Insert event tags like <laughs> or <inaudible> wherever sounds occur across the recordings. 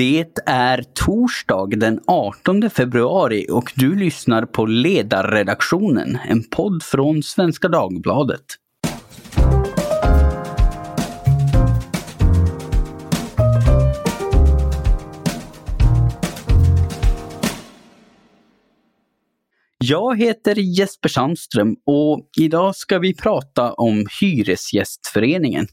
Det är torsdag den 18 februari och du lyssnar på Ledarredaktionen, en podd från Svenska Dagbladet. Jag heter Jesper Sandström och idag ska vi prata om Hyresgästföreningen.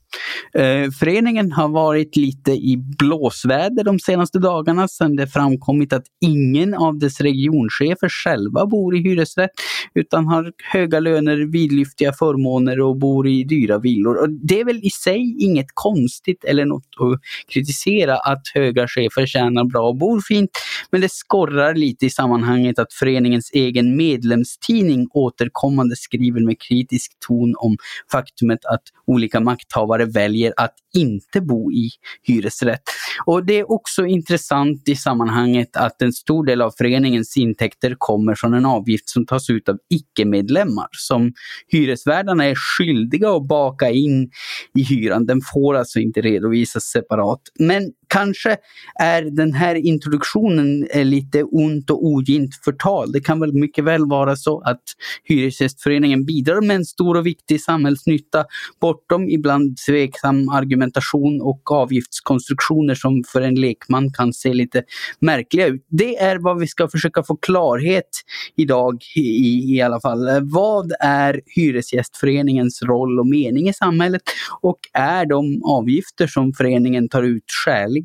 Eh, föreningen har varit lite i blåsväder de senaste dagarna sedan det framkommit att ingen av dess regionchefer själva bor i hyresrätt utan har höga löner, vidlyftiga förmåner och bor i dyra villor. Och det är väl i sig inget konstigt eller något att kritisera att höga chefer tjänar bra och bor fint. Men det skorrar lite i sammanhanget att föreningens egen medlemstidning återkommande skriver med kritisk ton om faktumet att olika makthavare väljer att inte bo i hyresrätt. Och det är också intressant i sammanhanget att en stor del av föreningens intäkter kommer från en avgift som tas ut av icke-medlemmar som hyresvärdarna är skyldiga att baka in i hyran. Den får alltså inte redovisas separat. Men kanske är den här introduktionen eh, lite ont och ogint förtal. Det kan väl mycket väl vara så att Hyresgästföreningen bidrar med en stor och viktig samhällsnytta bortom ibland tveksam argumentation och avgiftskonstruktioner som för en lekman kan se lite märkliga ut. Det är vad vi ska försöka få klarhet idag i, i alla fall. Eh, vad är Hyresgästföreningens roll och mening i samhället och är de avgifter som föreningen tar ut skäliga?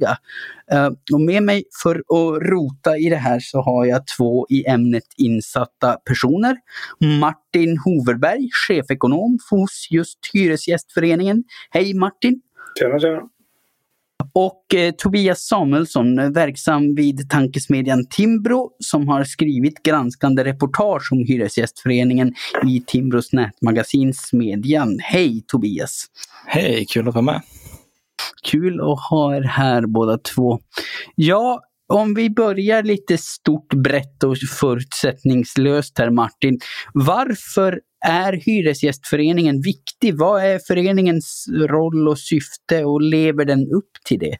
Uh, och med mig för att rota i det här så har jag två i ämnet insatta personer. Martin Hoverberg, chefekonom hos just Hyresgästföreningen. Hej Martin! Tjena, tjena! Och eh, Tobias Samuelsson, verksam vid tankesmedjan Timbro, som har skrivit granskande reportage om Hyresgästföreningen i Timbros nätmagasin Smedjan. Hej Tobias! Hej, kul att vara med! Kul att ha er här båda två. Ja, om vi börjar lite stort, brett och förutsättningslöst här Martin. Varför är Hyresgästföreningen viktig? Vad är föreningens roll och syfte och lever den upp till det?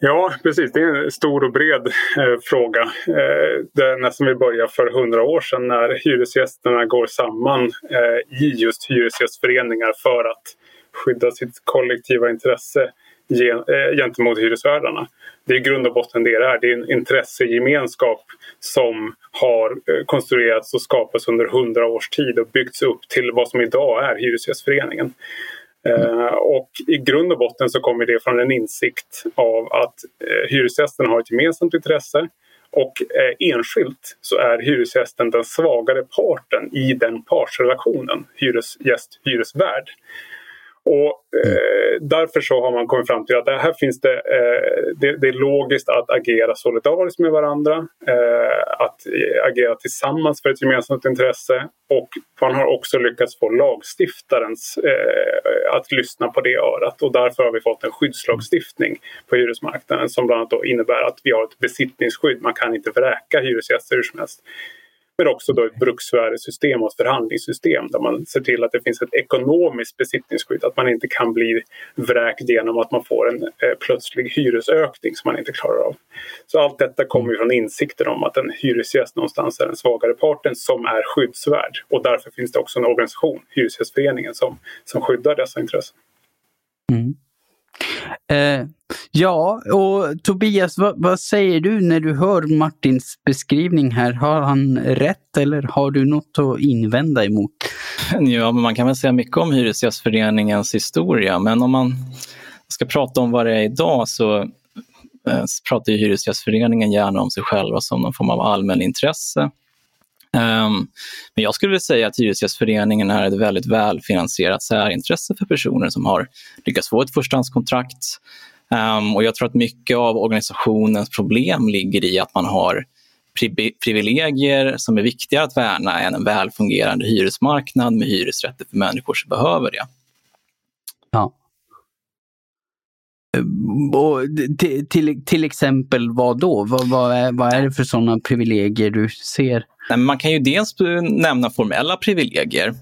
Ja, precis. Det är en stor och bred eh, fråga. Eh, det är nästan vi börjar för hundra år sedan när hyresgästerna går samman eh, i just hyresgästföreningar för att skydda sitt kollektiva intresse eh, gentemot hyresvärdarna. Det är i grund och botten det det är. Det är en intressegemenskap som har eh, konstruerats och skapats under hundra års tid och byggts upp till vad som idag är Hyresgästföreningen. Mm. och i grund och botten så kommer det från en insikt av att hyresgästerna har ett gemensamt intresse och enskilt så är hyresgästen den svagare parten i den partsrelationen, hyresgäst-hyresvärd. Och eh, därför så har man kommit fram till att det här finns det, eh, det, det, är logiskt att agera solidariskt med varandra, eh, att agera tillsammans för ett gemensamt intresse och man har också lyckats få lagstiftarens eh, att lyssna på det örat och därför har vi fått en skyddslagstiftning på hyresmarknaden som bland annat innebär att vi har ett besittningsskydd. Man kan inte vräka hyresgäster hur som helst. Men också då ett bruksvärdessystem och ett förhandlingssystem där man ser till att det finns ett ekonomiskt besittningsskydd. Att man inte kan bli vräkt genom att man får en eh, plötslig hyresökning som man inte klarar av. Så allt detta kommer från insikten om att en hyresgäst någonstans är den svagare parten som är skyddsvärd. Och därför finns det också en organisation, Hyresgästföreningen, som, som skyddar dessa intressen. Eh, ja, och Tobias, vad, vad, säger du när du hör Martins beskrivning här? Har han rätt eller har du något att invända emot? <laughs> Ja, men man kan väl säga mycket om Hyresgästföreningens historia, men om man ska prata om vad det är idag så eh, pratar ju Hyresgästföreningen gärna om sig själva som någon form av allmänintresse. Um, men jag skulle vilja säga att Hyresgästföreningen är ett väldigt välfinansierat särintresse för personer som har lyckats få ett förstahandskontrakt. Um, och jag tror att mycket av organisationens problem ligger i att man har pri privilegier som är viktigare att värna än en välfungerande hyresmarknad med hyresrätter för människor som behöver det. Ja. Eh, och till, till, till exempel vad då? Vad, vad, är, vad är det för sådana privilegier du ser? Man kan ju dels eh, nämna formella privilegier.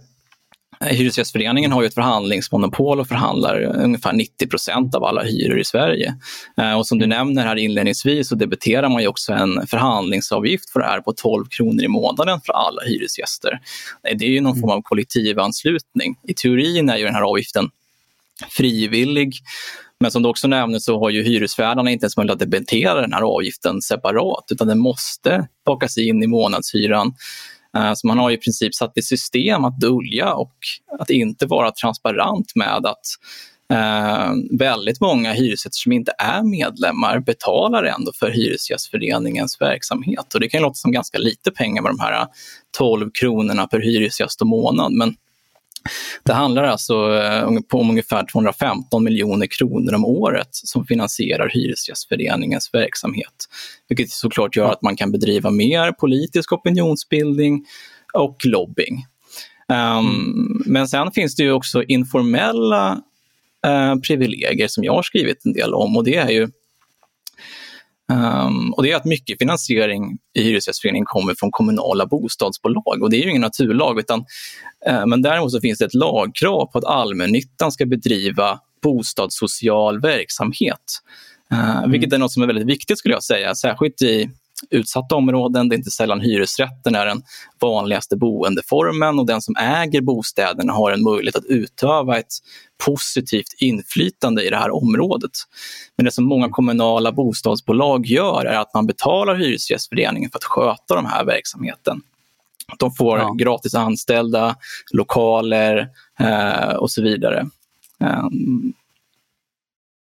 Eh, Hyresgästföreningen har ju ett förhandlingsmonopol och förhandlar ungefär 90 procent av alla hyror i Sverige. Och som du nämner här inledningsvis så debiterar man ju också en förhandlingsavgift för det här på 12 kronor i månaden för alla hyresgäster. Det är ju någon form av kollektivanslutning. I teorin är ju den här avgiften frivillig. Men som du också nämnde så har ju hyresvärdarna inte ens möjlighet att debitera den här avgiften separat utan den måste bakas in i månadshyran. Eh, så man har i princip satt i system att dölja och att inte vara transparent med att eh, väldigt många hyresgäster som inte är medlemmar betalar ändå för Hyresgästföreningens verksamhet. Och det kan låta som ganska lite pengar med de här 12 kronorna per hyresgäst och månad. Men det handlar alltså eh, om ungefär 215 miljoner kronor om året som finansierar Hyresgästföreningens verksamhet. Vilket såklart gör att man kan bedriva mer politisk opinionsbildning och lobbying. Um, men sen finns det ju också informella uh, privilegier som jag har skrivit en del om och det är ju Um, och det är att mycket finansiering i Hyresgästföreningen kommer från kommunala bostadsbolag och det är ju ingen naturlag utan uh, men däremot så finns det ett lagkrav på att allmännyttan ska bedriva bostadssocial verksamhet. Uh, mm. Vilket är något som är väldigt viktigt skulle jag säga, särskilt i utsatta områden. Det är inte sällan hyresrätten är den vanligaste boendeformen och den som äger bostäderna har en möjlighet att utöva ett positivt inflytande i det här området. Men det som många kommunala bostadsbolag gör är att man betalar Hyresgästföreningen för att sköta den här verksamheten. De får ja. gratis anställda, lokaler eh, och så vidare. Um,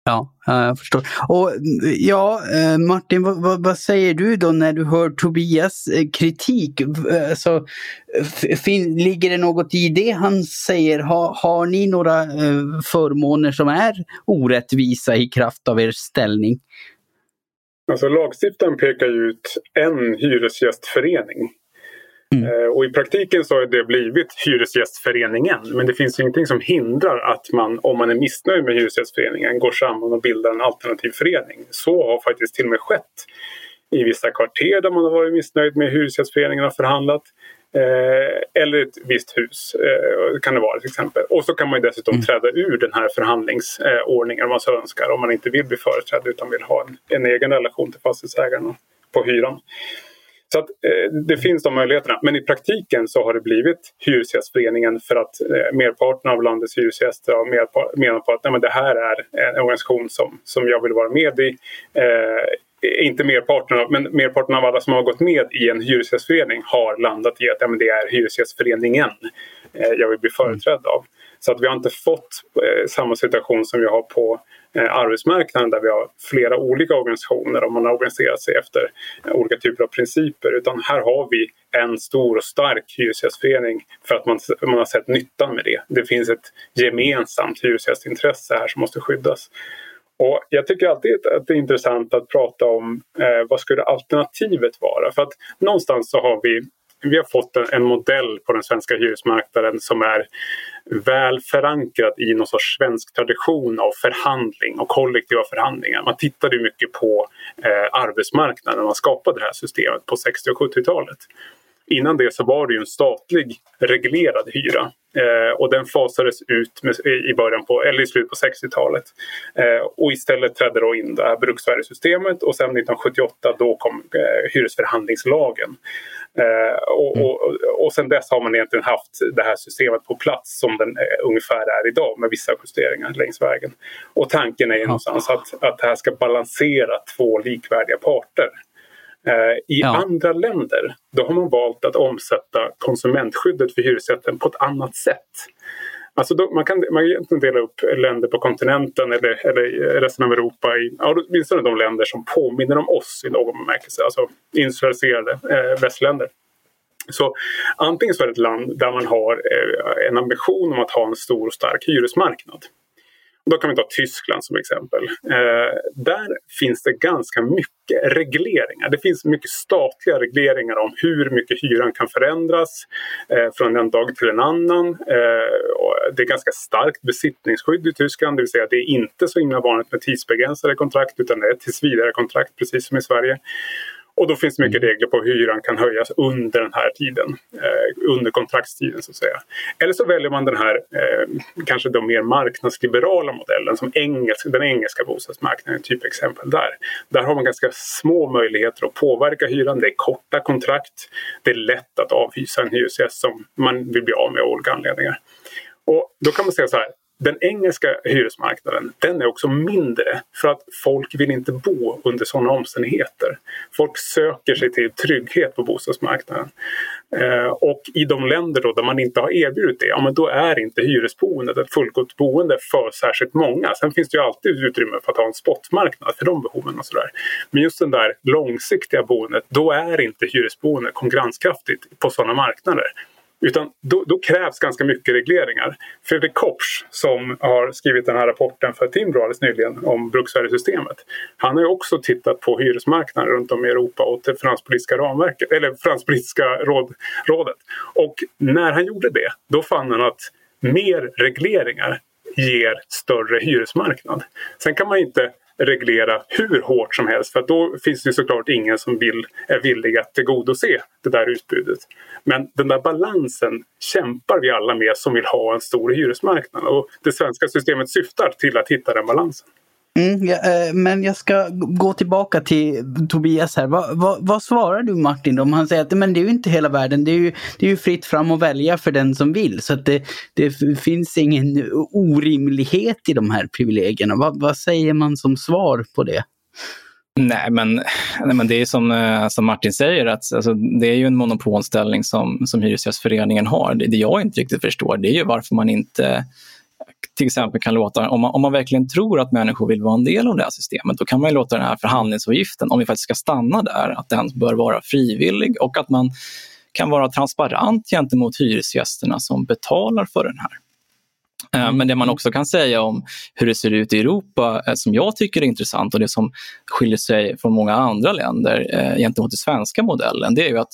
Ja, jag förstår. Och ja, eh, Martin, vad, vad, säger du då när du hör Tobias eh, kritik? Eh, alltså, fin, ligger det något i det han säger? Ha, har ni några förmåner som är orättvisa i kraft av er ställning? Alltså lagstiftaren pekar ut en hyresgästförening Mm. Eh, och i praktiken så har det blivit Hyresgästföreningen men det finns ingenting som hindrar att man om man är missnöjd med Hyresgästföreningen går samman och bildar en alternativ förening. Så har faktiskt till och med skett i vissa kvarter där man har varit missnöjd med Hyresgästföreningen och förhandlat. Eh, eller ett visst hus eh, kan det vara till exempel. Och så kan man dessutom mm. träda ur den här förhandlingsordningen om man så önskar. Om man inte vill bli företrädd utan vill ha en, en egen relation till fastighetsägaren på hyran. Så att, eh, det finns de möjligheterna. Men i praktiken så har det blivit Hyresgästföreningen för att eh, merparten av landets hyresgäster har menat på att nej, men det här är en organisation som, som jag vill vara med i. Eh, inte merparten av, men merparten av alla som har gått med i en hyresgästförening har landat i att ja, men det är Hyresgästföreningen eh, jag vill bli företrädd av. Så att vi har inte fått eh, samma situation som vi har på Eh, arbetsmarknaden där vi har flera olika organisationer och man har organiserat sig efter olika typer av principer. Utan här har vi en stor och stark hyresgästförening för att man, man har sett nyttan med det. Det finns ett gemensamt hyresgästintresse här som måste skyddas. Och jag tycker alltid att det är intressant att prata om eh, vad skulle alternativet vara? För att någonstans så har vi vi har fått en, en, modell på den svenska hyresmarknaden som är väl förankrad i någon sorts svensk tradition av förhandling och kollektiva förhandlingar. Man tittade mycket på eh, arbetsmarknaden när man skapade det här systemet på 60 och 70-talet. Innan det så var det ju en statlig reglerad hyra eh, och den fasades ut med, i, början på, eller i slutet på 60-talet. Eh, och istället trädde då in det här bruksvärdessystemet och sen 1978 då kom eh, hyresförhandlingslagen. Eh, och, mm. och, och sen dess har man egentligen haft det här systemet på plats som den eh, ungefär är idag med vissa justeringar längs vägen. Och tanken är ju någonstans att, att det här ska balansera två likvärdiga parter. Eh, I ja. andra länder då har man valt att omsätta konsumentskyddet för hyresrätten på ett annat sätt. Alltså då, man kan man kan dela upp länder på kontinenten eller, eller resten av Europa i ja, åtminstone de länder som påminner om oss i någon bemärkelse. Alltså industrialiserade eh, västländer. Så antingen så är det ett land där man har eh, en ambition om att ha en stor och stark hyresmarknad. Då kan vi ta Tyskland som exempel. Eh, där finns det ganska mycket regleringar. Det finns mycket statliga regleringar om hur mycket hyran kan förändras eh, från en dag till en annan. Eh, det är ganska starkt besittningsskydd i Tyskland, det vill säga det är inte så himla vanligt med tidsbegränsade kontrakt utan det är tillsvidare kontrakt precis som i Sverige. Och då finns det mycket mm. regler på hur hyran kan höjas under den här tiden. Eh, under kontraktstiden så att säga. Eller så väljer man den här eh, kanske då mer marknadsliberala modellen som engelsk, den engelska bostadsmarknaden, typ exempel där. Där har man ganska små möjligheter att påverka hyran. Det är korta kontrakt. Det är lätt att avhysa en hyresgäst som man vill bli av med av olika anledningar. Och då kan man säga så här, den engelska hyresmarknaden den är också mindre för att folk vill inte bo under sådana omständigheter. Folk söker sig till trygghet på bostadsmarknaden. Eh, och i de länder då där man inte har erbjudit det, ja men då är inte hyresboendet ett fullgott boende för särskilt många. Sen finns det ju alltid utrymme för att ha en spotmarknad för de behoven och sådär. Men just det där långsiktiga boendet, då är inte hyresboende konkurrenskraftigt på sådana marknader. Utan då, då, krävs ganska mycket regleringar. Fredrik Kopsch som har skrivit den här rapporten för Timbro alldeles nyligen om bruksvärdessystemet. Han har ju också tittat på hyresmarknaden runt om i Europa och det finanspolitiska ramverket, eller finanspolitiska råd, rådet. Och när han gjorde det, då fann han att mer regleringar ger större hyresmarknad. Sen kan man inte reglera hur hårt som helst för då finns det såklart ingen som vill, är villig att tillgodose det där utbudet. Men den där balansen kämpar vi alla med som vill ha en stor hyresmarknad och det svenska systemet syftar till att hitta den balansen. Mm, ja, eh, men jag ska gå tillbaka till Tobias här. Va, va, vad svarar du Martin om han säger att men det är ju inte hela världen. Det är ju, det är ju fritt fram att välja för den som vill. Så att det, det finns ingen orimlighet i de här privilegierna. Va, vad säger man som svar på det? Nej, men, nej, men det är som, eh, som Martin säger, att alltså, det är ju en monopolställning som, som Hyresgästföreningen har. Det, det jag inte riktigt förstår det är ju varför man inte till exempel kan låta, om man, om man verkligen tror att människor vill vara en del av det här systemet, då kan man låta den här förhandlingsavgiften, om vi faktiskt ska stanna där, att den bör vara frivillig och att man kan vara transparent gentemot hyresgästerna som betalar för den här. Eh, mm. Men det man också kan säga om hur det ser ut i Europa eh, som jag tycker är intressant och det som skiljer sig från många andra länder eh, gentemot den svenska modellen, det är ju att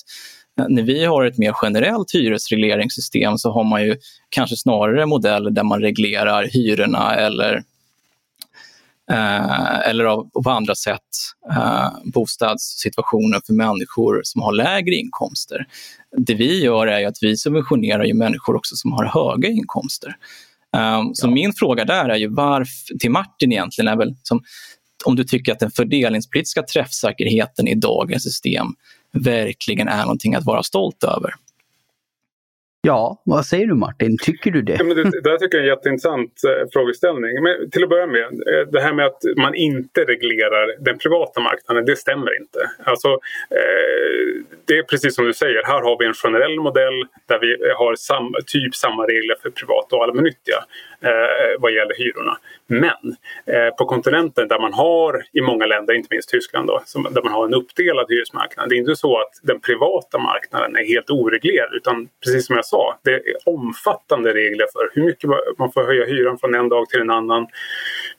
när vi har ett mer generellt hyresregleringssystem så har man ju kanske snarare modeller där man reglerar hyrorna eller eh, eller av, på andra sätt eh, bostadssituationen för människor som har lägre inkomster. Det vi gör är att vi subventionerar ju människor också som har höga inkomster. Um, så min fråga där är ju varför, till Martin egentligen, är väl som, om du tycker att den fördelningspolitiska träffsäkerheten i dagens system verkligen är någonting att vara stolt över. Ja, vad säger du Martin? Tycker du det? Ja, men det, det här tycker jag är en jätteintressant eh, frågeställning. Men till att börja med, eh, det här med att man inte reglerar den privata marknaden, det stämmer inte. Alltså, eh, det är precis som du säger, här har vi en generell modell där vi har sam, typ samma regler för privata och allmännyttiga eh, vad gäller hyrorna. Men eh, på kontinenten där man har, i många länder, inte minst Tyskland, då, som, där man har en uppdelad hyresmarknad. Det är inte så att den privata marknaden är helt oreglerad utan precis som jag sa, det är omfattande regler för hur mycket man får höja hyran från en dag till en annan,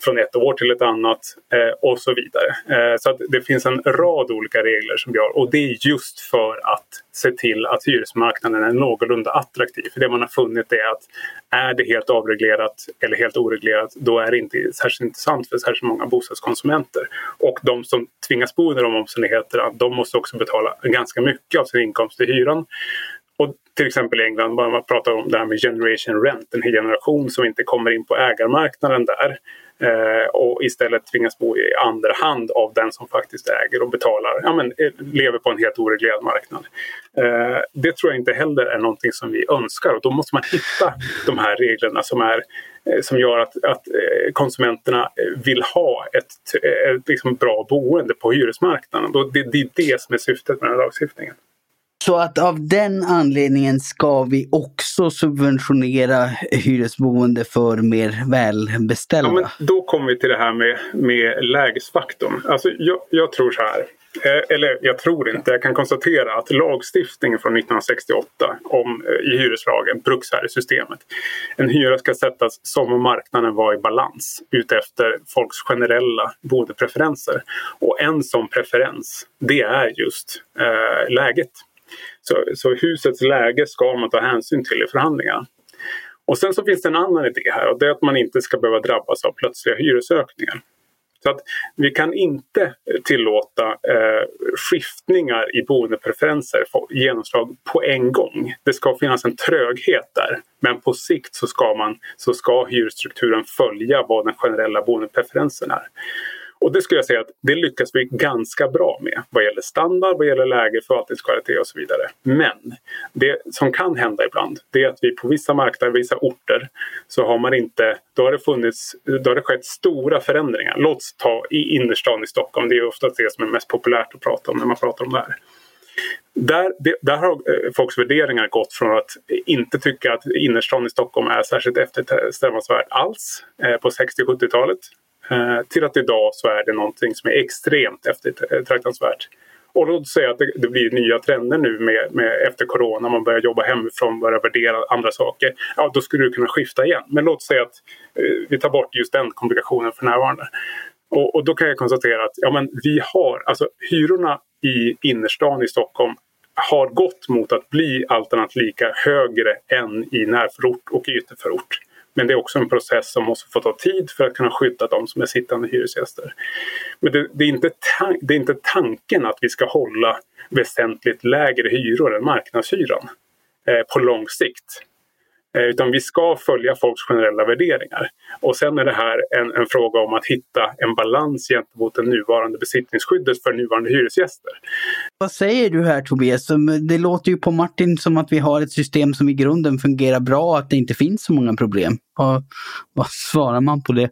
från ett år till ett annat eh, och så vidare. Eh, så det finns en rad olika regler som gör och det är just för att se till att hyresmarknaden är någorlunda attraktiv. För det man har funnit är att är det helt avreglerat eller helt oreglerat då är det inte särskilt intressant för särskilt många bostadskonsumenter. Och de som tvingas bo under de omständigheterna de måste också betala ganska mycket av sin inkomst i hyran. Och till exempel i England, man pratar om det här med generation rent, en hel generation som inte kommer in på ägarmarknaden där eh, och istället tvingas bo i andra hand av den som faktiskt äger och betalar, ja, men, eh, lever på en helt oreglerad marknad. Eh, det tror jag inte heller är någonting som vi önskar och då måste man hitta de här reglerna som, är, som gör att, att konsumenterna vill ha ett, ett liksom bra boende på hyresmarknaden. Det, det är det som är syftet med den här lagstiftningen. Så att av den anledningen ska vi också subventionera hyresboende för mer välbeställda? Ja, men då kommer vi till det här med, med lägesfaktorn. Alltså, jag, jag tror så här. Eh, eller jag tror inte, jag kan konstatera att lagstiftningen från 1968 om, eh, i hyreslagen, bruksvärdessystemet. En hyra ska sättas som om marknaden var i balans utefter folks generella boendepreferenser. Och en sån preferens, det är just eh, läget. Så, så husets läge ska man ta hänsyn till i förhandlingarna. Och sen så finns det en annan idé här och det är att man inte ska behöva drabbas av plötsliga hyresökningar. Så att vi kan inte tillåta eh, skiftningar i boendepreferenser få genomslag på en gång. Det ska finnas en tröghet där. Men på sikt så ska, man, så ska hyresstrukturen följa vad den generella boendepreferensen är. Och det skulle jag säga att det lyckas vi ganska bra med vad gäller standard, vad gäller läge, förvaltningskvalitet och så vidare. Men det som kan hända ibland det är att vi på vissa marknader, vissa orter så har man inte, då har det funnits, då har det skett stora förändringar. Låt oss ta i innerstan i Stockholm, det är ofta det som är mest populärt att prata om när man pratar om det här. Där, det, där har eh, folks värderingar gått från att inte tycka att innerstan i Stockholm är särskilt eftersträvansvärt alls eh, på 60-70-talet Eh, till att idag så är det någonting som är extremt eftertraktansvärt. Och låt säga att det, det, blir nya trender nu med, med, efter corona, man börjar jobba hemifrån, börjar värdera andra saker. Ja, då skulle du kunna skifta igen. Men låt säga att eh, vi tar bort just den komplikationen för närvarande. Och, och, då kan jag konstatera att ja, men vi har, alltså hyrorna i innerstan i Stockholm har gått mot att bli allt annat lika högre än i närförort och ytterförort. Men det är också en process som måste få ta tid för att kunna skydda de som är sittande hyresgäster. Men det, det är, inte det är inte tanken att vi ska hålla väsentligt lägre hyror än marknadshyran eh, på lång sikt. Eh, utan vi ska följa folks generella värderingar. Och sen är det här en, en, fråga om att hitta en balans gentemot det nuvarande besittningsskyddet för nuvarande hyresgäster. Vad säger du här Tobias? Det låter ju på Martin som att vi har ett system som i grunden fungerar bra, och att det inte finns så många problem. Vad, vad svarar man på det?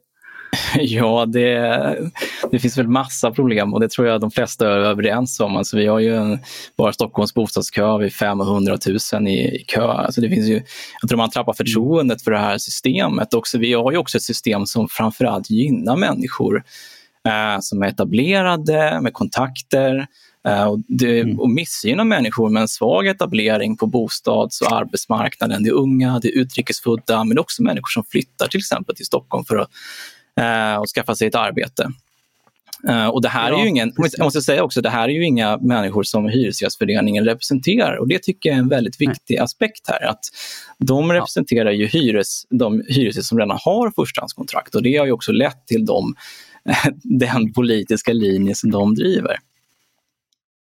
<laughs> Ja, det, det finns väl massa problem och det tror jag de flesta är överens om. Alltså vi har ju en, bara Stockholms bostadskö har vi 500 000 i, i kö. Alltså det finns ju, jag tror man tappar förtroendet för det här systemet. Också, vi har ju också ett system som framförallt gynnar människor eh, som är etablerade med kontakter eh, och, det, mm. och missgynnar människor med en svag etablering på bostads och arbetsmarknaden. Det är unga, det är utrikesfödda men också människor som flyttar till exempel till Stockholm för att och skaffa sig ett arbete. Uh, och det här ja, är ju ingen, jag måste säga också, det här är ju inga människor som Hyresgästföreningen representerar och det tycker jag är en väldigt viktig Nej. aspekt här. Att de representerar ju hyres, de hyresgäster som redan har förstahandskontrakt och det har ju också lett till dem, <laughs> den politiska linje som de driver.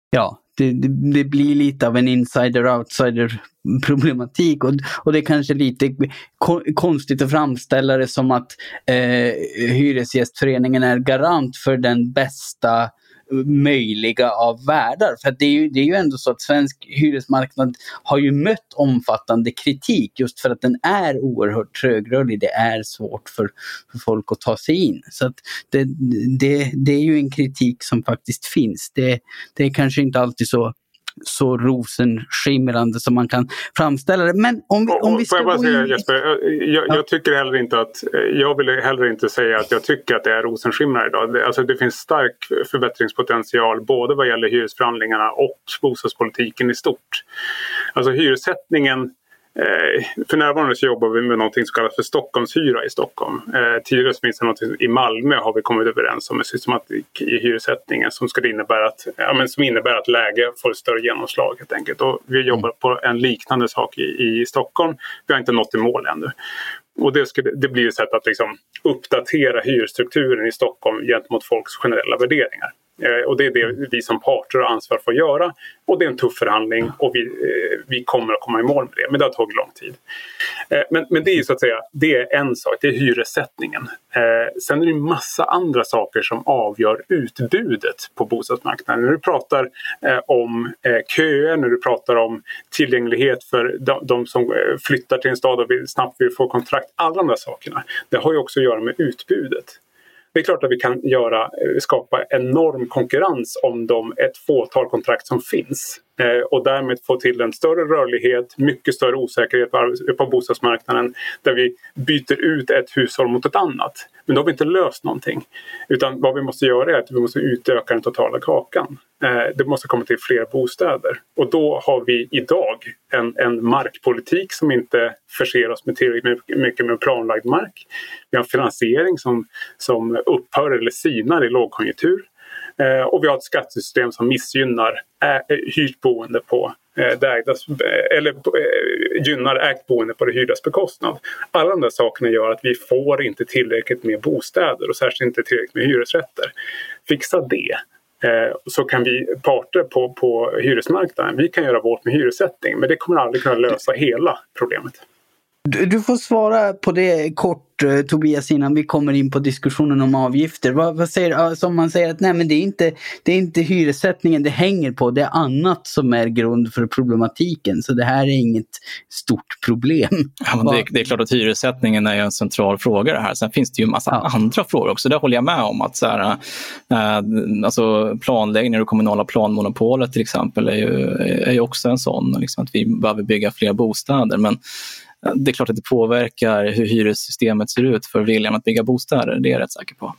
Ja, det, det, blir lite av en insider-outsider problematik. Och, och det är kanske lite ko konstigt att framställa det som att eh, Hyresgästföreningen är garant för den bästa möjliga av världar. För det är, ju, det är ju ändå så att svensk hyresmarknad har ju mött omfattande kritik just för att den är oerhört trögrörlig. Det är svårt för, för folk att ta sig in. Så att det, det, det är ju en kritik som faktiskt finns. Det, det är kanske inte alltid så så rosenskimrande som man kan framställa det. Men om vi, om vi ska jag säga in... Jesper, jag, jag, tycker heller inte att, jag vill heller inte säga att jag tycker att det är rosenskimrande idag. Det, alltså det finns stark förbättringspotential både vad gäller hyresförhandlingarna och bostadspolitiken i stort. Alltså hyressättningen Eh, för närvarande så jobbar vi med någonting som kallas för Stockholmshyra i Stockholm. Eh, tidigare så finns det något i Malmö har vi kommit överens om en systematik i hyressättningen som, skulle innebära att, ja, men som innebär att läge får ett större genomslag helt enkelt. Och vi jobbar på en liknande sak i, i Stockholm. Vi har inte nått i mål ännu. Och det, skulle, det blir ett sätt att liksom uppdatera hyresstrukturen i Stockholm gentemot folks generella värderingar. Eh, och det är det vi som parter har ansvar för att göra. Och det är en tuff förhandling och vi, eh, vi kommer att komma i mål med det. Men det har tagit lång tid. Eh, men, men det är så att säga, det är en sak, det är hyressättningen. Sen är det en massa andra saker som avgör utbudet på bostadsmarknaden. När du pratar om köer, när du pratar om tillgänglighet för de, de som flyttar till en stad och vill, snabbt vill få kontrakt. Alla de där sakerna, det har ju också att göra med utbudet. Det är klart att vi kan göra, eh, skapa enorm konkurrens om de ett fåtal kontrakt som finns. Eh, och därmed få till en större rörlighet, mycket större osäkerhet på bostadsmarknaden där vi byter ut ett hushåll mot ett annat. Men då har vi inte löst någonting. Utan vad vi måste göra är att vi måste utöka den totala kakan. Eh, det måste komma till fler bostäder. Och då har vi idag en, en markpolitik som inte förser oss med tillräckligt mycket med planlagd mark. Vi har en finansiering som, som upphör eller sinar i lågkonjunktur. Eh, och vi har ett skattesystem som missgynnar hyrt boende på eh, det ägdas, eh, eller eh, gynnar ägt boende på det hyrdas bekostnad. Alla de där sakerna gör att vi får inte tillräckligt med bostäder och särskilt inte tillräckligt med hyresrätter. Fixa det så kan vi parter på, på hyresmarknaden, vi kan göra vårt med hyressättning men det kommer aldrig kunna lösa hela problemet. Du, du får svara på det kort Eh, Tobias innan vi kommer in på diskussionen om avgifter. Vad, vad säger, alltså om man säger att nej men det är, inte, det är inte hyressättningen det hänger på, det är annat som är grund för problematiken. Så det här är inget stort problem. Ja, det, det, är klart att hyressättningen är en central fråga det här. Sen finns det ju en massa ja. andra frågor också. Det håller jag med om. att så här, äh, alltså Planläggning och kommunala planmonopolet till exempel är ju, är ju också en sån. Liksom, att vi behöver bygga fler bostäder. Men det är klart att det påverkar hur hyressystemet ser ut för viljan att bygga bostäder. Det är jag rätt säker på.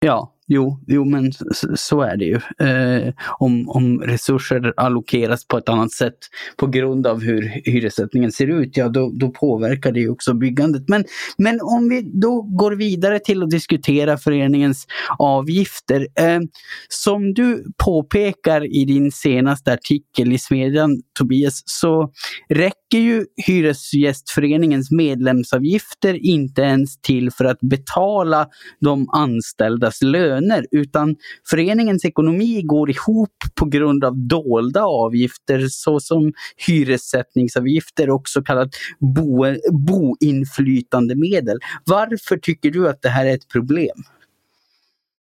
Ja, Jo, jo men så är det ju. Eh, om, om resurser allokeras på ett annat sätt på grund av hur hyressättningen ser ut, ja då, då påverkar det också byggandet. Men, men om vi då går vidare till att diskutera föreningens avgifter. Eh, som du påpekar i din senaste artikel i Smedjan, Tobias, så räcker ju Hyresgästföreningens medlemsavgifter inte ens till för att betala de anställdas löner löner utan föreningens ekonomi går ihop på grund av dolda avgifter såsom hyressättningsavgifter och så kallat bo, boinflytandemedel. Varför tycker du att det här är ett problem?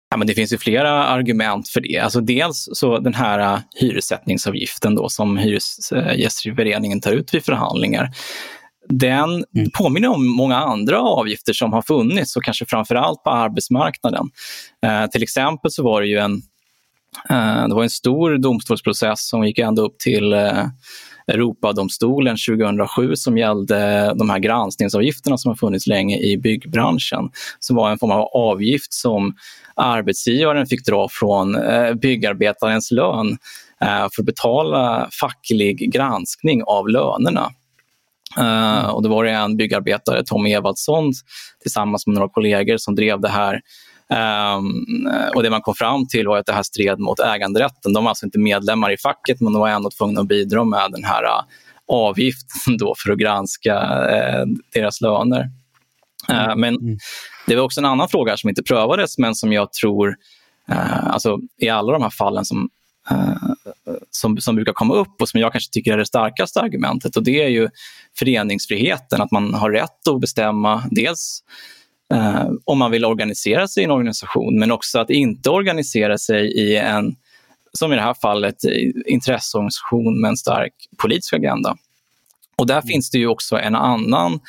Ja, men det finns ju flera argument för det. Alltså dels så den här äh, hyressättningsavgiften då, som Hyresgästföreningen tar ut vid förhandlingar den mm. påminner om många andra avgifter som har funnits och kanske framförallt på arbetsmarknaden. Eh, till exempel så var det ju en, eh, det var en stor domstolsprocess som gick ända upp till eh, Europadomstolen 2007 som gällde de här granskningsavgifterna som har funnits länge i byggbranschen. Som var en form av avgift som arbetsgivaren fick dra från eh, byggarbetarens lön eh, för att betala facklig granskning av lönerna. Uh, och då var det en byggarbetare, Tom Evaldsson, tillsammans med några kollegor som drev det här. Um, och Det man kom fram till var att det här stred mot äganderätten. De var alltså inte medlemmar i facket men de var ändå tvungna att bidra med den här uh, avgiften då för att granska uh, deras löner. Uh, men mm. det var också en annan fråga som inte prövades men som jag tror, alltså i alla de här fallen som som, som brukar komma upp och som jag kanske tycker är det starkaste argumentet. Och Det är ju föreningsfriheten, att man har rätt att bestämma dels eh, om man vill organisera sig i en organisation men också att inte organisera sig i en, som i det här fallet, intresseorganisation med en stark politisk agenda. Och där finns det ju också en annan,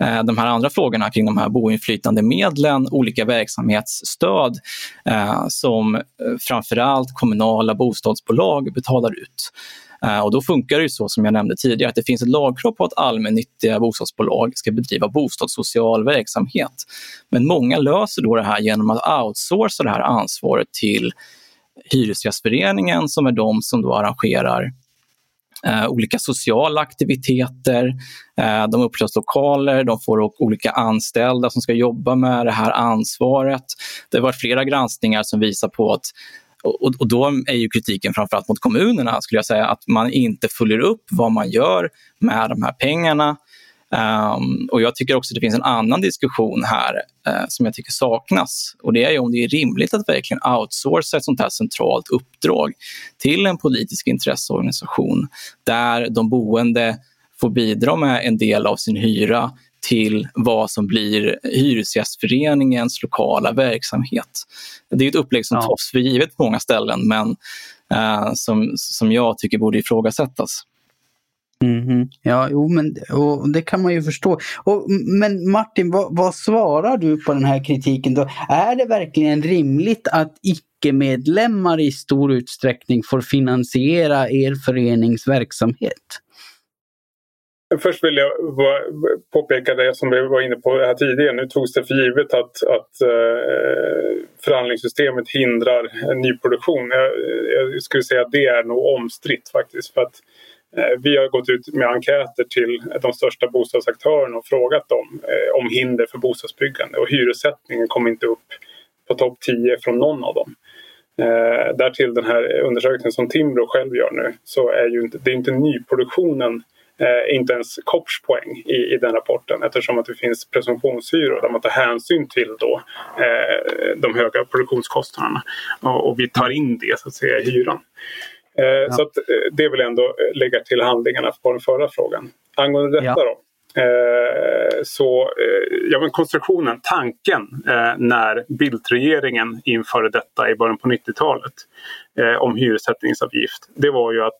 eh, de här andra frågorna kring de här boinflytandemedlen, olika verksamhetsstöd eh, som eh, framförallt kommunala bostadsbolag betalar ut. Och då funkar det så som jag nämnde tidigare att det finns ett lagkrav på att allmännyttiga bostadsbolag ska bedriva bostadssocial verksamhet. Men många löser då det här genom att outsourca det här ansvaret till Hyresgästföreningen som är de som då arrangerar eh, olika sociala aktiviteter. Eh, de upplöser lokaler, de får olika anställda som ska jobba med det här ansvaret. Det har varit flera granskningar som visar på att och, och då är ju kritiken framförallt mot kommunerna, skulle jag säga, att man inte följer upp vad man gör med de här pengarna. Um, och Jag tycker också att det finns en annan diskussion här uh, som jag tycker saknas. Och Det är om det är rimligt att verkligen outsourca ett sånt här centralt uppdrag till en politisk intresseorganisation där de boende får bidra med en del av sin hyra till vad som blir Hyresgästföreningens lokala verksamhet. Det är ett upplägg som ja. tas för givet på många ställen men uh, som, som jag tycker borde ifrågasättas. Mm-hmm. Ja, jo, men och det kan man ju förstå. Och, men Martin, vad, vad, svarar du på den här kritiken då? Är det verkligen rimligt att icke-medlemmar i stor utsträckning får finansiera er förenings verksamhet? Först vill jag påpeka det som vi var inne på här tidigare. Nu togs det för givet att, att eh, förhandlingssystemet hindrar nyproduktion. Jag, jag skulle säga att det är nog omstritt faktiskt. För att Eh, Eh, vi har gått ut med enkäter till de största bostadsaktörerna och frågat dem eh, om hinder för bostadsbyggande och hyressättningen kom inte upp på topp 10 från någon av dem. Eh, därtill den här undersökningen som Timbro själv gör nu så är ju inte, det är inte nyproduktionen eh, inte ens Kopps poäng i, i den rapporten eftersom att det finns presumtionshyror där man tar hänsyn till då, eh, de höga produktionskostnaderna och, och, vi tar in det så att säga i hyran. Eh, ja. Så eh, det vill jag ändå lägga till handlingarna på den förra frågan. Angående detta ja. då. Eh, så eh, ja, men konstruktionen, tanken eh, när Bildtregeringen införde detta i början på 90-talet om hyressättningsavgift, det var ju att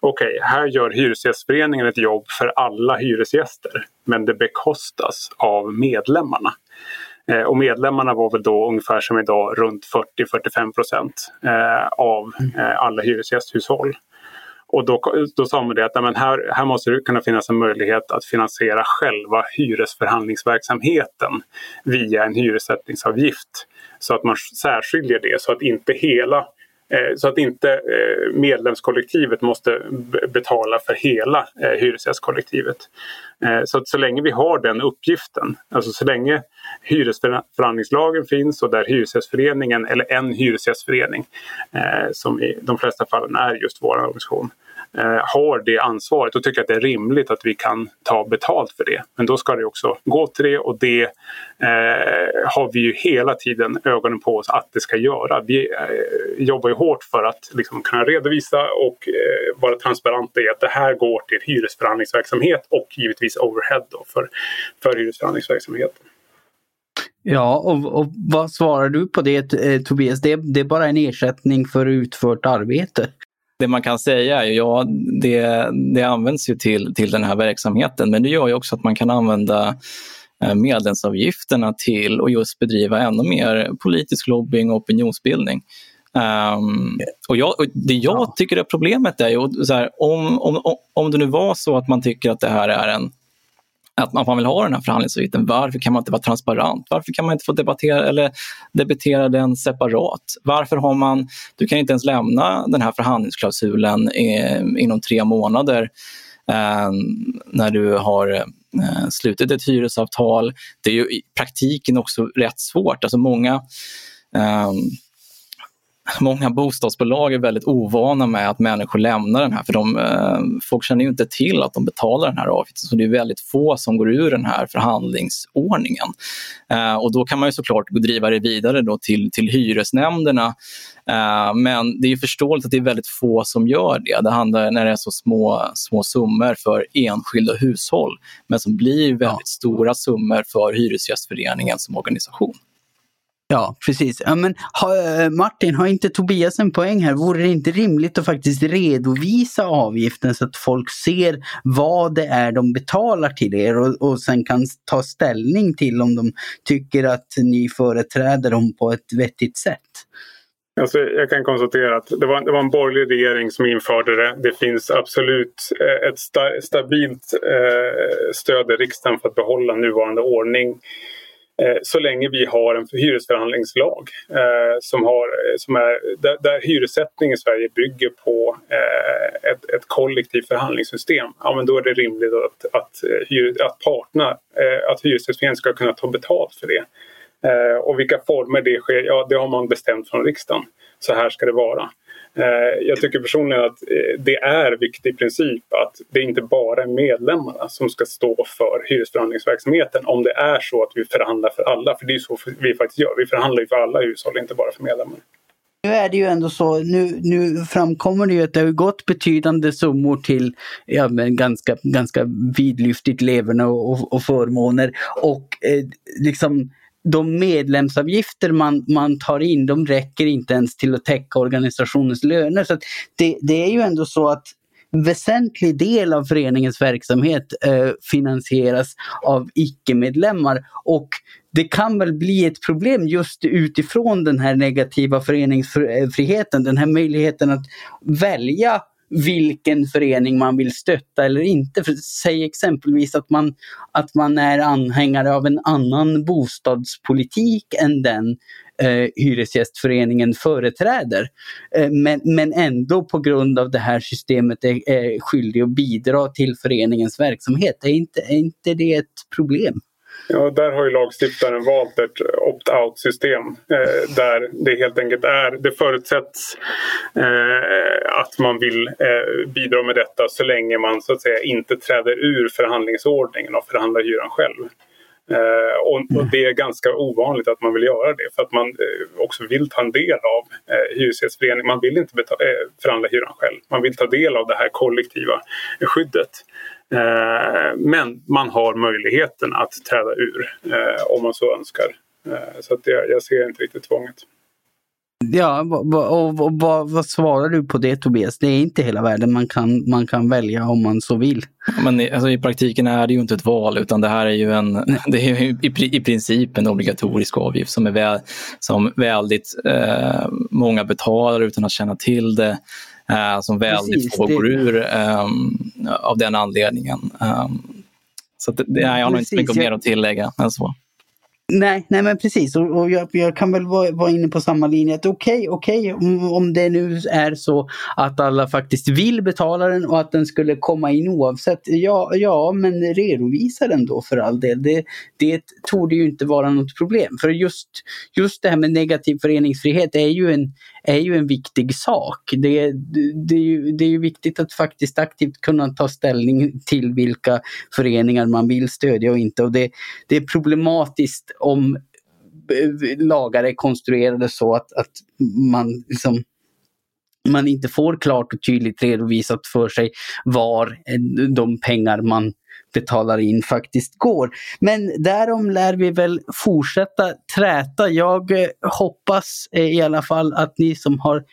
okej, okay, här gör Hyresgästföreningen ett jobb för alla hyresgäster men det bekostas av medlemmarna. Och medlemmarna var väl då ungefär som idag runt 40-45 procent av mm. alla hyresgästhushåll. Och då, då sa man det att men här, här måste det kunna finnas en möjlighet att finansiera själva hyresförhandlingsverksamheten via en hyressättningsavgift. Så att man särskiljer det så att inte hela Eh, så att inte eh, medlemskollektivet måste betala för hela eh, hyresgästkollektivet. Så att så länge vi har den uppgiften, alltså så länge hyresförhandlingslagen finns och där Hyresgästföreningen eller en hyresgästförening eh, som i de flesta fallen är just vår organisation eh, har det ansvaret och tycker att det är rimligt att vi kan ta betalt för det. Men då ska det också gå till det och det eh, har vi ju hela tiden ögonen på oss att det ska göra. Vi eh, jobbar ju hårt för att liksom, kunna redovisa och eh, vara transparenta i att det här går till hyresförhandlingsverksamhet och givetvis overhead då för, för hyresförhandlingsverksamheten. Ja, och, och, vad svarar du på det eh, Tobias? Det, det, är bara en ersättning för utfört arbete det man kan säga är ja, det, det används ju till, till den här verksamheten men det gör ju också att man kan använda eh, medlemsavgifterna till att just bedriva ännu mer politisk lobbying och opinionsbildning. Um, och, jag, och Det jag tycker är problemet är ju så här, om, om, om det nu var så att man tycker att det här är en att man vill ha den här förhandlingsavgiften. Varför kan man inte vara transparent? Varför kan man inte få debattera eller debitera den separat? Varför har man... Du kan inte ens lämna den här förhandlingsklausulen i, inom tre månader eh, när du har eh, slutit ett hyresavtal. Det är ju i praktiken också rätt svårt. Alltså många eh, många bostadsbolag är väldigt ovana med att människor lämnar den här för de, eh, folk känner ju inte till att de betalar den här avgiften så det är väldigt få som går ur den här förhandlingsordningen. Eh, och då kan man ju såklart driva det vidare då till, till hyresnämnderna eh, men det är förståeligt att det är väldigt få som gör det. Det handlar när det är så små, små summor för enskilda hushåll men som blir väldigt ja. stora summor för Hyresgästföreningen som organisation. Ja, precis. Ja, men, ha, eh, Martin, har inte Tobias en poäng här? Vore det inte rimligt att faktiskt redovisa avgiften så att folk ser vad det är de betalar till er och, och sen kan ta ställning till om de tycker att ni företräder dem på ett vettigt sätt? Alltså, jag kan konstatera att det var, det var en borgerlig regering som införde det. Det finns absolut eh, ett sta, stabilt eh, stöd i riksdagen för att behålla nuvarande ordning. Eh, så länge vi har en hyresförhandlingslag eh, som, har, eh, som är, där, där hyressättning i Sverige bygger på eh, ett, ett kollektivt förhandlingssystem. Ja, men då är det rimligt att, att, eh, att parterna, att Hyresgästföreningen ska kunna ta betalt för det. Och vilka former det sker, ja det har man bestämt från riksdagen. Så här ska det vara. Eh, jag tycker personligen att eh, det är en viktig princip att det inte bara är medlemmarna som ska stå för hyresförhandlingsverksamheten om det är så att vi förhandlar för alla. För det är så vi faktiskt gör. Vi förhandlar ju för alla hushåll, inte bara för medlemmar. Nu är det ju ändå så, nu, nu framkommer det ju att det har gått betydande summor till ja, men ganska, ganska vidlyftigt leverne och, och, och förmåner. Och eh, liksom de medlemsavgifter man, man tar in, de räcker inte ens till att täcka organisationens löner. Så det, det är ju ändå så att väsentlig del av föreningens verksamhet eh, finansieras av icke-medlemmar. Och det kan väl bli ett problem just utifrån den här negativa föreningsfriheten, eh, den här möjligheten att välja vilken förening man vill stötta eller inte. För säg exempelvis att man, att man är anhängare av en annan bostadspolitik än den eh, Hyresgästföreningen företräder. Eh, men, men ändå på grund av det här systemet är, är skyldig att bidra till föreningens verksamhet. Är inte, är inte det ett problem? Ja, där har ju lagstiftaren valt ett opt-out system eh, där det helt enkelt är, det förutsätts eh, att man vill eh, bidra med detta så länge man så att säga inte träder ur förhandlingsordningen och förhandlar hyran själv. Eh, och, och, det är ganska ovanligt att man vill göra det för att man eh, också vill ta en del av eh, hyresgästföreningen. Man vill inte betala, eh, förhandla hyran själv. Man vill ta del av det här kollektiva skyddet. Eh, men man har möjligheten att träda ur eh, om man så önskar. Eh, så att jag, jag ser inte riktigt tvånget. Ja, och, och, vad, vad svarar du på det Tobias? Det är inte hela världen man kan, man kan välja om man så vill. Men alltså, i praktiken är det ju inte ett val utan det här är ju en, <laughs> det är i, i princip en obligatorisk avgift som, är väl, som väldigt eh, många betalar utan att känna till det. Eh, som väldigt få går ur eh, av den anledningen. Um, så det, jag har nog inte mycket mer att tillägga än så. Nej, nej men precis och, och jag, jag, kan väl vara, vara, inne på samma linje att okej, okay, okej okay, om, om det nu är så att alla faktiskt vill betala den och att den skulle komma in oavsett. Ja, ja men redovisa den då för all del. Det, det torde ju inte vara något problem. För just, just det här med negativ föreningsfrihet är ju en, är ju en viktig sak. Det, det, är ju, det är ju viktigt att faktiskt aktivt kunna ta ställning till vilka föreningar man vill stödja och inte. Och det, det är problematiskt om eh, lagar är konstruerade så att, att man liksom man inte får klart och tydligt redovisat för sig var eh, de pengar man betalar in faktiskt går. Men därom lär vi väl fortsätta träta. Jag eh, hoppas i alla fall att ni som har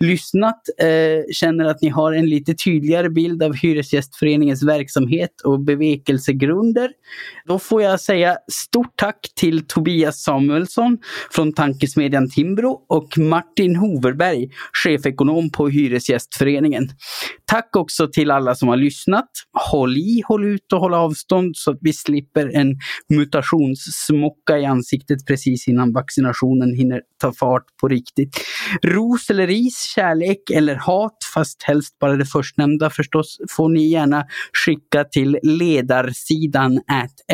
lyssnat eh, känner att ni har en lite tydligare bild av Hyresgästföreningens verksamhet och bevekelsegrunder. Då får jag säga stort tack till Tobias Samuelsson från tankesmedjan Timbro och Martin Hoverberg, chefekonom på Hyresgästföreningen. Tack också till alla som har lyssnat. Håll i, håll ut och håll avstånd så att vi slipper en mutationssmocka i ansiktet precis innan vaccinationen hinner ta fart på riktigt. Ros eller ris kärlek eller hat, fast helst bara det förstnämnda förstås, får ni gärna skicka till ledarsidan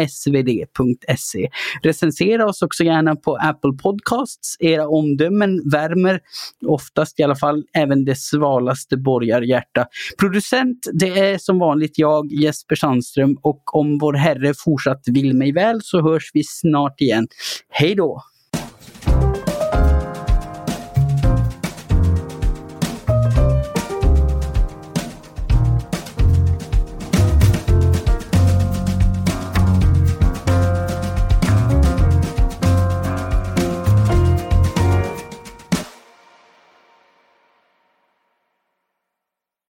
svd.se. Recensera oss också gärna på Apple Podcasts. Era omdömen värmer oftast i alla fall även det svalaste borgarhjärta. Producent, det är som vanligt jag, Jesper Sandström och om vår Herre fortsatt vill mig väl så hörs vi snart igen. Hej då!